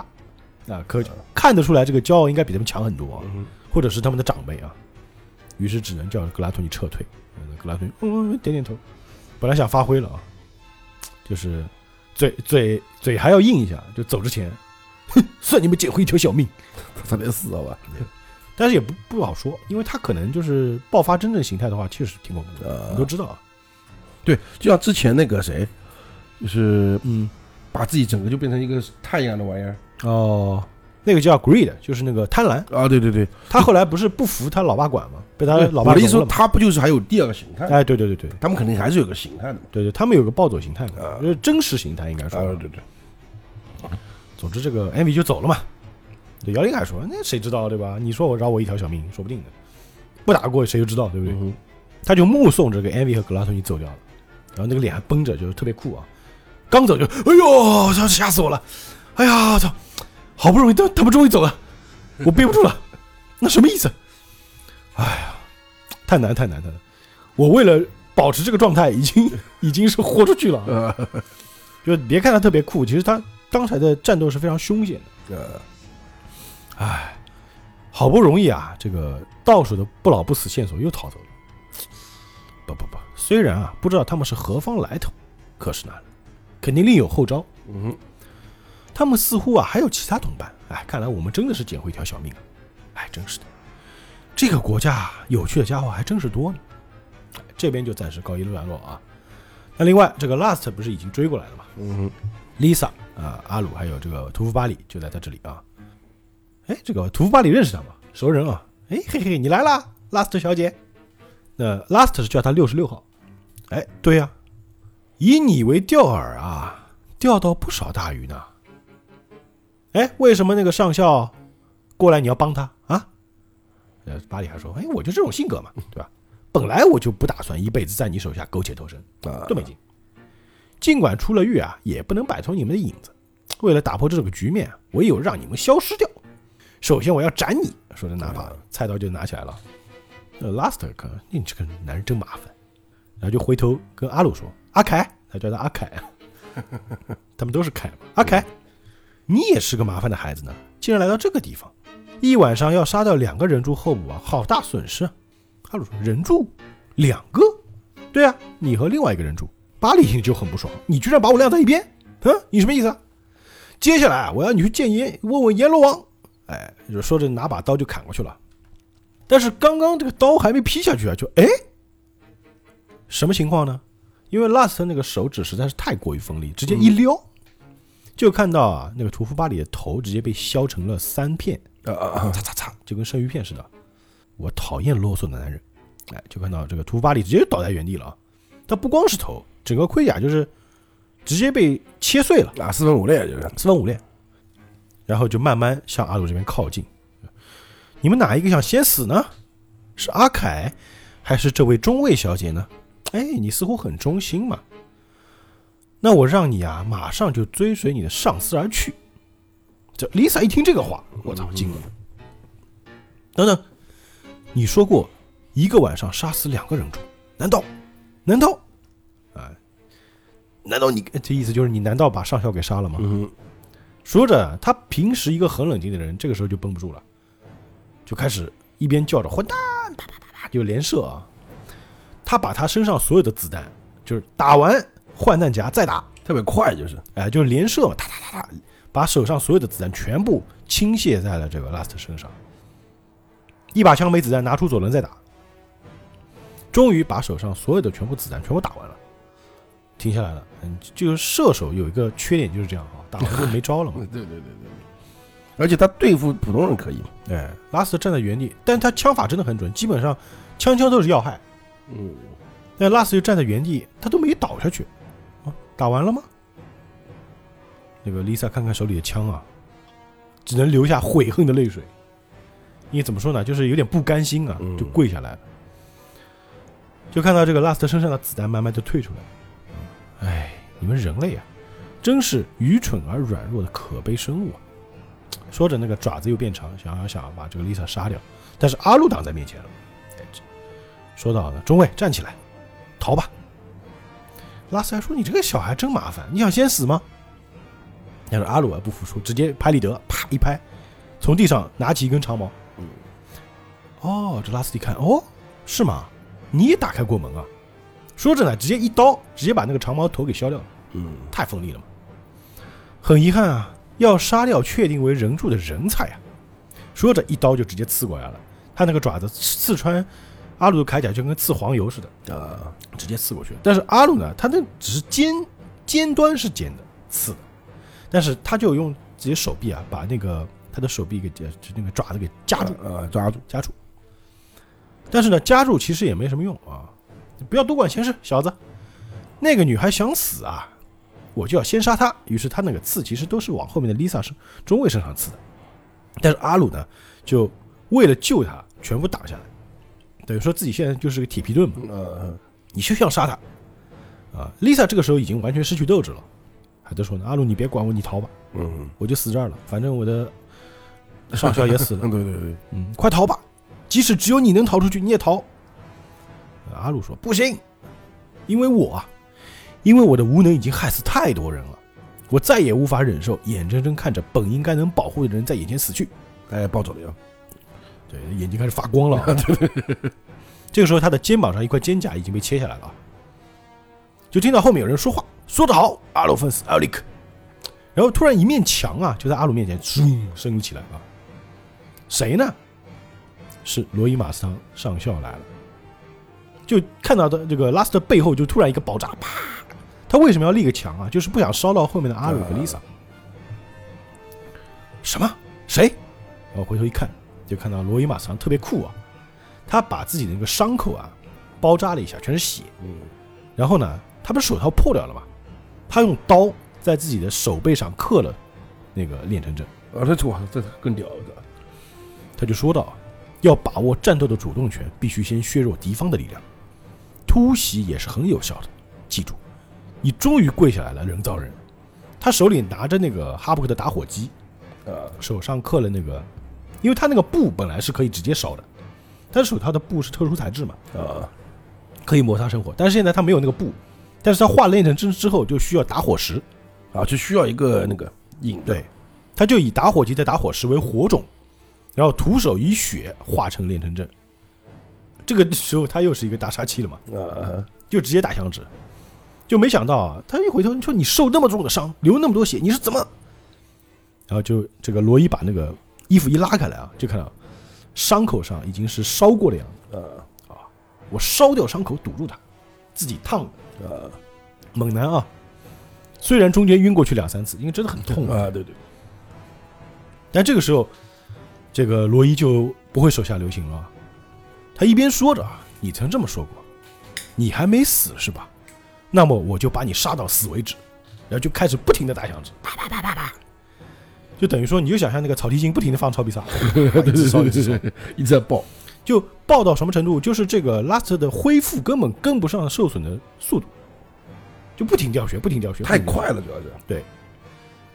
啊，可看得出来这个骄傲应该比他们强很多或者是他们的长辈啊，于是只能叫格拉托尼撤退。嗯格拉托尼嗯点点头，本来想发挥了啊，就是嘴嘴嘴还要硬一下，就走之前，哼，算你们捡回一条小命。他差点死好吧？但是也不不好说，因为他可能就是爆发真正形态的话，确实挺恐怖的，呃我们都知道啊。对，就像之前那个谁，就是嗯，把自己整个就变成一个太阳的玩意儿哦，那个叫 greed，就是那个贪婪。啊！对对对，他后来不是不服他老爸管吗？被他老爸我的意思说。他不就是还有第二个形态？哎，对对对对他们肯定还是有个形态的嘛。对对，他们有个暴走形态嘛啊，就是真实形态应该说。啊，对对，总之，这个 MV 就走了嘛。对，姚林海说：“那谁知道对吧？你说我饶我一条小命，说不定的。不打过谁就知道对不对？”嗯他就目送这个 MV 和格拉托尼走掉了，然后那个脸还绷着，就是特别酷啊。刚走就，哎呦，操，吓死我了！哎呀，操，好不容易他他们终于走了，我憋不住了。那什么意思？哎呀，太难太难太难！我为了保持这个状态，已经已经是豁出去了就别看他特别酷，其实他刚才的战斗是非常凶险的。呃，唉，好不容易啊，这个到手的不老不死线索又逃走了。不不不，虽然啊不知道他们是何方来头，可是呢，肯定另有后招。嗯他们似乎啊还有其他同伴。哎，看来我们真的是捡回一条小命啊！哎，真是的，这个国家有趣的家伙还真是多呢。哎这边就暂时告一段落啊。那另外，这个 Last 不是已经追过来了吗？嗯 Lisa 啊、阿鲁还有这个屠夫巴里就在他这里啊。哎，这个屠夫巴里认识他吗？熟人啊。哎嘿嘿，你来啦，Last 小姐。那 Last 是叫他六十六号。哎，对呀、以你为钓饵啊，钓到不少大鱼呢。哎，为什么那个上校过来你要帮他啊？呃，巴里还说，哎，我就这种性格嘛，对吧？本来我就不打算一辈子在你手下苟且偷生。啊，多没劲。尽管出了狱啊，也不能摆脱你们的影子。为了打破这个局面，唯有让你们消失掉。首先我要斩你，说着拿把菜刀就拿起来了。那 Laster 看你这个男人真麻烦，然后就回头跟阿鲁说：“阿凯，他叫他阿凯啊，他们都是凯嘛。阿凯，你也是个麻烦的孩子呢，竟然来到这个地方，一晚上要杀掉两个人柱候补啊，好大损失啊！”阿鲁说：“人柱两个？对啊，你和另外一个人柱。”巴里就很不爽，你居然把我晾在一边，嗯，你什么意思？接下来，我要你去见阎，问问阎罗王。哎，就说着拿把刀就砍过去了。但是刚刚这个刀还没劈下去啊，就哎，什么情况呢？因为 Last 那个手指实在是太过于锋利，直接一撩，就看到啊，那个屠夫巴里的头直接被削成了三片，啊啊啊！擦擦擦，就跟生鱼片似的。我讨厌啰嗦的男人。哎，就看到这个屠夫巴里直接就倒在原地了啊！他不光是头，整个盔甲就是直接被切碎了，啊，四分五裂就是，四分五裂，然后就慢慢向阿鲁这边靠近。你们哪一个想先死呢？是阿凯，还是这位中尉小姐呢？哎，你似乎很忠心嘛。那我让你啊，马上就追随你的上司而去。这 Lisa 一听这个话，我操，惊了。等等，你说过一个晚上杀死两个人种，难道？难道？啊？难道你这意思就是你难道把上校给杀了吗？嗯说着，他平时一个很冷静的人，这个时候就绷不住了，就开始一边叫着“混蛋”，啪啪啪啪就连射啊。他把他身上所有的子弹，就是打完换弹夹再打，特别快就是，哎，就是连射嘛，哒哒哒哒，把手上所有的子弹全部倾泻在了这个 Last 身上。一把枪没子弹，拿出左轮再打，终于把手上所有的全部子弹全部打完了，停下来了。嗯，就是射手有一个缺点就是这样啊，打 完就没招了嘛。对对对对对，而且他对付普通人可以嘛，哎，拉斯站在原地，但他枪法真的很准，基本上枪枪都是要害。嗯，但拉斯就站在原地，他都没倒下去。啊，打完了吗？那个 Lisa 看看手里的枪啊，只能流下悔恨的泪水。因为怎么说呢，就是有点不甘心啊，嗯就跪下来了。就看到这个拉斯特身上的子弹慢慢就退出来了。哎，你们人类啊，真是愚蠢而软弱的可悲生物啊！说着，那个爪子又变长，想要想要把这个 Lisa 杀掉，但是阿鲁挡在面前了。说到呢，中尉站起来，逃吧。拉斯还说：“你这个小孩真麻烦，你想先死吗？”但是阿鲁啊不服输，直接拍立得啪一拍，从地上拿起一根长矛。哦，这拉斯蒂看，哦，是吗？你也打开过门啊？说着呢，直接一刀，直接把那个长矛头给削掉了，嗯，太锋利了嘛。很遗憾啊，要杀掉确定为人柱的人才啊！说着，一刀就直接刺过来了。他那个爪子刺穿阿鲁的铠甲，就跟刺黄油似的，啊，直接刺过去了。但是阿鲁呢，他那只是尖尖端是尖的刺的，但是他就用自己手臂啊，把那个他的手臂给就那个爪子给夹住，呃，抓住，夹住。但是呢，夹住其实也没什么用啊！你不要多管闲事，小子。那个女孩想死啊，我就要先杀她。于是他那个刺其实都是往后面的 Lisa 身中尉身上刺的。但是阿鲁呢，就为了救她，全部挡下来，等于说自己现在就是个铁皮盾嘛。呃，你就想杀她啊！Lisa 这个时候已经完全失去斗志了，还在说呢：“阿鲁，你别管我，你逃吧，嗯，我就死这儿了，反正我的上校也死了。”对对对，嗯，快逃吧！即使只有你能逃出去，你也逃。阿鲁说：“不行，因为我啊，因为我的无能已经害死太多人了，我再也无法忍受眼睁睁看着本应该能保护的人在眼前死去。哎，暴走了呀，对，眼睛开始发光了啊。这个时候，他的肩膀上一块肩甲已经被切下来了啊，就听到后面有人说话：“说得好，阿鲁芬斯·奥利克。”然后突然一面墙啊，就在阿鲁面前嗖升起来啊，谁呢？是罗伊马斯汤上校来了，就看到的这个拉斯特背后就突然一个爆炸，啪！他为什么要立个墙啊？就是不想烧到后面的阿鲁和丽萨。什么？谁？然后回头一看，就看到罗伊马斯汤特别酷啊，他把自己的那个伤口啊包扎了一下，全是血。嗯，然后呢，他不是手套破掉了吗？他用刀在自己的手背上刻了那个炼成阵。啊，这哇，这更屌了，他就说道：“要把握战斗的主动权，必须先削弱敌方的力量。突袭也是很有效的。记住，你终于跪下来了，人造人。”他手里拿着那个哈布克的打火机，呃，手上刻了那个，因为他那个布本来是可以直接烧的，但是手套的布是特殊材质嘛，呃，可以摩擦生火。但是现在他没有那个布，但是他化炼成针之后就需要打火石，啊，就需要一个那个引，对，他就以打火机的打火石为火种，然后徒手以血化成炼成阵。这个时候他又是一个大杀器了嘛，啊，就直接打响指，就没想到啊，他一回头，你说你受那么重的伤，流那么多血，你是怎么？然后就这个罗伊把那个衣服一拉开来啊，就看到伤口上已经是烧过的样子。啊，我烧掉伤口堵住它，自己烫的。啊，猛男啊，虽然中间晕过去两三次，因为真的很痛啊，啊，对对，但这个时候，这个罗伊就不会手下留情了。他一边说着啊，你曾这么说过，你还没死是吧？那么我就把你杀到死为止。然后就开始不停的打响指，啪啪啪啪啪，就等于说你就想象那个草地精不停的放超比萨，一直烧一直烧，一直在爆，就爆到什么程度？就是这个拉斯特的恢复根本跟不上受损的速度，就不停掉血，不停掉血，太。快了，主要是对，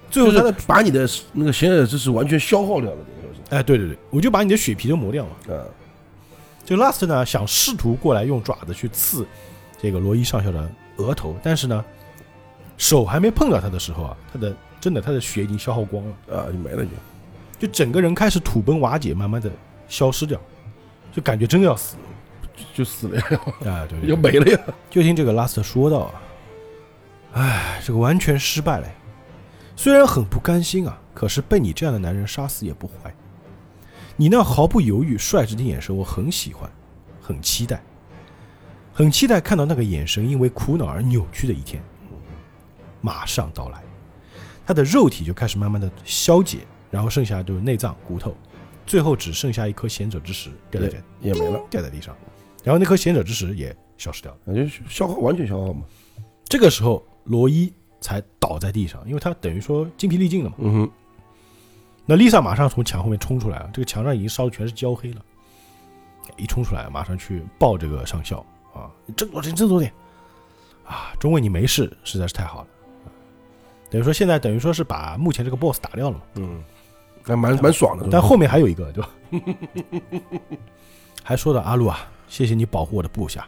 最后他的就是把你的那个显耳知识完全消耗掉了，等于说是哎，对对对，我就把你的血皮都磨掉了。这个 Last 呢，想试图过来用爪子去刺这个罗伊上校的额头，但是呢，手还没碰到他的时候啊，他的真的他的血已经消耗光了，啊，就没了就，就整个人开始土崩瓦解，慢慢的消失掉，就感觉真要死就死了呀，啊！对对 要，没了呀，就听这个 Last 说道啊，哎，这个完全失败了，虽然很不甘心啊，可是被你这样的男人杀死也不坏。你那毫不犹豫、率直的眼神，我很喜欢，很期待，很期待看到那个眼神因为苦恼而扭曲的一天，马上到来。他的肉体就开始慢慢的消解，然后剩下就是内脏、骨头，最后只剩下一颗贤者之石掉在也也没了，掉在地上，然后那颗贤者之石也消失掉了。啊，就消耗完全消耗嘛，这个时候，罗伊才倒在地上，因为他等于说精疲力尽了嘛。嗯哼，那丽萨马上从墙后面冲出来了，这个墙上已经烧的全是焦黑了。一冲出来，马上去抱这个上校啊，你振作点，振作点啊！中尉你没事，实在是太好了。啊等于说现在等于说是把目前这个 boss 打掉了嘛，嗯，还蛮蛮爽的，但后面还有一个，对吧？还说到阿路啊，谢谢你保护我的部下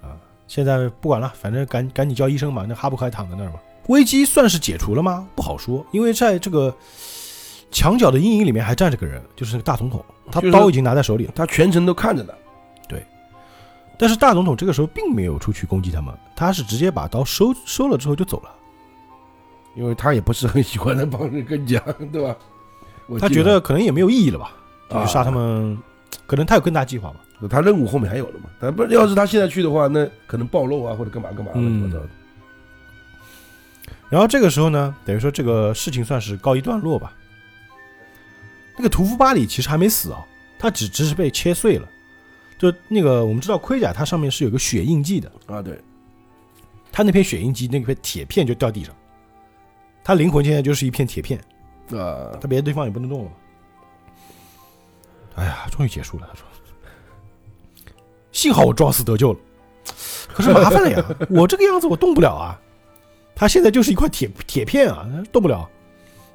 啊！现在不管了，反正赶赶紧叫医生嘛，那哈布克还躺在那儿嘛。危机算是解除了吗？不好说，因为在这个墙角的阴影里面还站着个人，就是那个大总统，他刀已经拿在手里了。他全程都看着的，但是大总统这个时候并没有出去攻击他们，他是直接把刀收收了之后就走了。因为他也不是很喜欢那帮人跟讲，对吧？他觉得可能也没有意义了吧，就啊是杀他们，可能他有更大计划吧。他任务后面还有的嘛，他不要是他现在去的话，那可能暴露啊或者干嘛干嘛的，嗯我操然后这个时候呢，等于说这个事情算是告一段落吧。那个屠夫巴里其实还没死啊，他只只是被切碎了。就那个我们知道盔甲它上面是有个血印记的，啊，对，他那片血印记那片铁片就掉地上，他灵魂现在就是一片铁片，呃，他别的地方也不能动了。哎呀，终于结束了，他说。幸好我撞死得救了，可是麻烦了呀，我这个样子我动不了啊。他现在就是一块铁铁片啊，动不了。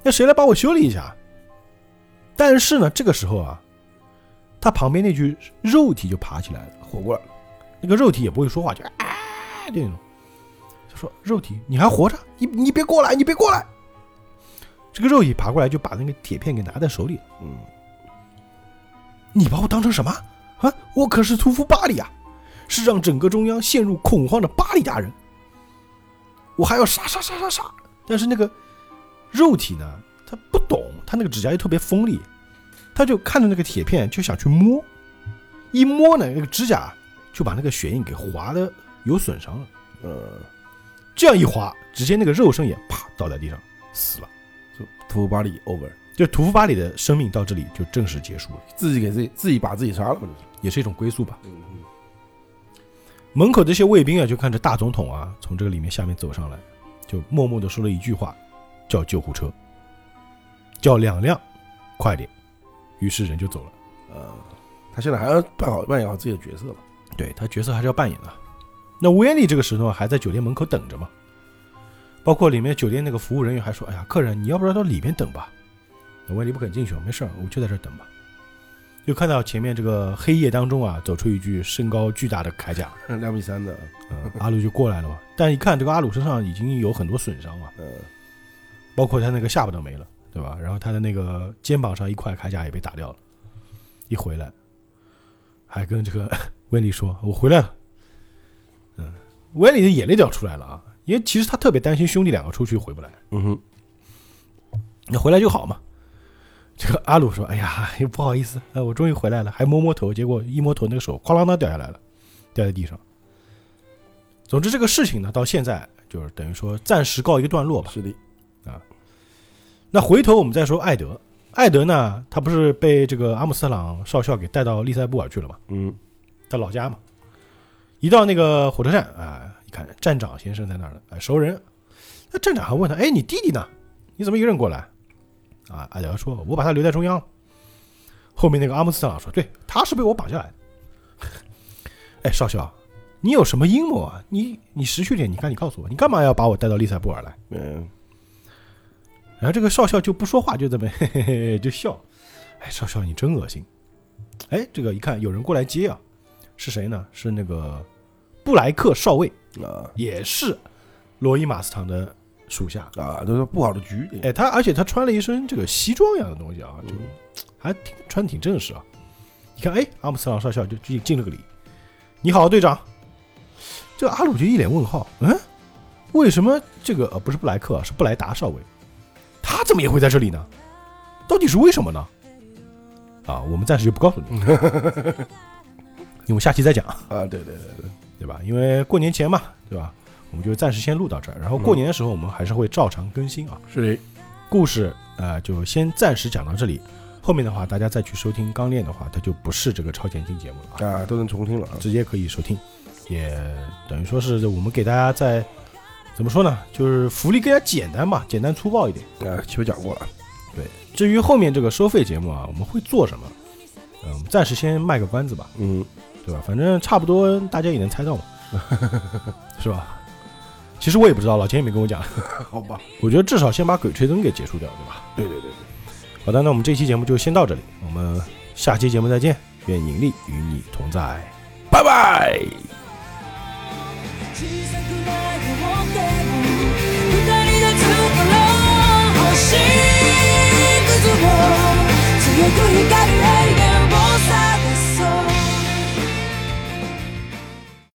那谁来帮我修理一下？但是呢，这个时候啊，他旁边那具肉体就爬起来了，活过来了，那个肉体也不会说话，就啊这种，就说肉体你还活着，你你别过来，你别过来。这个肉体爬过来就把那个铁片给拿在手里了。嗯，你把我当成什么啊？我可是屠夫巴里啊，是让整个中央陷入恐慌的巴里大人。我还要杀杀杀杀杀！但是那个肉体呢，他不懂，他那个指甲又特别锋利，他就看着那个铁片就想去摸，一摸呢，那个指甲就把那个血印给划的有损伤了。呃，这样一划，直接那个肉身也啪倒在地上死了。就屠夫巴里 over，就屠夫巴里的生命到这里就正式结束了，自己给自己自己把自己杀了嘛，也是一种归宿吧。门口这些卫兵啊，就看着大总统啊从这个里面下面走上来，就默默的说了一句话，叫救护车，叫两辆，快点。于是人就走了。呃，他现在还要扮好扮演好自己的角色嘛，对他角色还是要扮演的。那吴艳丽这个时候啊还在酒店门口等着嘛，包括里面酒店那个服务人员还说：“哎呀，客人你要不然到里面等吧。”那吴艳丽不肯进去，没事儿，我就在这儿等吧。就看到前面这个黑夜当中啊，走出一具身高巨大的铠甲，两米三的，嗯，阿鲁就过来了嘛。但一看这个阿鲁身上已经有很多损伤了，嗯，包括他那个下巴都没了，对吧？然后他的那个肩膀上一块铠甲也被打掉了。一回来，还跟这个 温丽说：“我回来了。”嗯，温丽的眼泪都要出来了啊，因为其实他特别担心兄弟两个出去回不来，嗯哼，那回来就好嘛。这个阿鲁说：“哎呀，不好意思，哎，我终于回来了。”还摸摸头，结果一摸头，那个手哐啷当掉下来了，掉在地上。总之，这个事情呢，到现在就是等于说暂时告一个段落吧。是的，那回头我们再说艾德，艾德呢，他不是被这个阿姆斯特朗少校给带到利塞布尔去了吗，嗯，他老家嘛。一到那个火车站啊、一看站长先生在那儿呢，哎，熟人。那站长还问他，哎，你弟弟呢？你怎么一个人过来？啊，艾德说，我把他留在中央。后面那个阿姆斯特朗说，对，他是被我绑架来的。哎，少校，你有什么阴谋啊？你你识趣点，你看你告诉我，你干嘛要把我带到利塞布尔来？嗯，然后这个少校就不说话，就这么嘿嘿嘿就笑。哎，少校你真恶心。哎，这个一看有人过来接啊，是谁呢？是那个布莱克少尉，啊也是罗伊马斯唐的属下。啊，都是不好的局，哎，他而且他穿了一身这个西装一样的东西啊，就还挺穿挺正式啊。你看，哎，阿姆斯特朗少校就进进了个礼。你好，队长。这个阿鲁就一脸问号，嗯，为什么这个呃不是布莱克，是布莱达少尉，他怎么也会在这里呢？到底是为什么呢？啊，我们暂时就不告诉你，因为下期再讲，啊，对对对对，对吧？因为过年前嘛，对吧？我们就暂时先录到这儿，然后过年的时候我们还是会照常更新啊。是的，故事呃就先暂时讲到这里，后面的话大家再去收听《钢炼》的话，它就不是这个超前听节目了啊，啊，都能重听了啊，直接可以收听，也等于说是我们给大家在怎么说呢，就是福利更加简单吧，简单粗暴一点。啊，前面讲过了，对至于后面这个收费节目啊，我们会做什么？嗯、我们暂时先卖个关子吧，嗯，对吧？反正差不多大家也能猜到嘛，是吧？其实我也不知道，老钱也没跟我讲。好吧，我觉得至少先把鬼吹灯给结束掉，对吧？对对对对，好的，那我们这期节目就先到这里，我们下期节目再见，愿盈利与你同在。拜拜。く強く光る永遠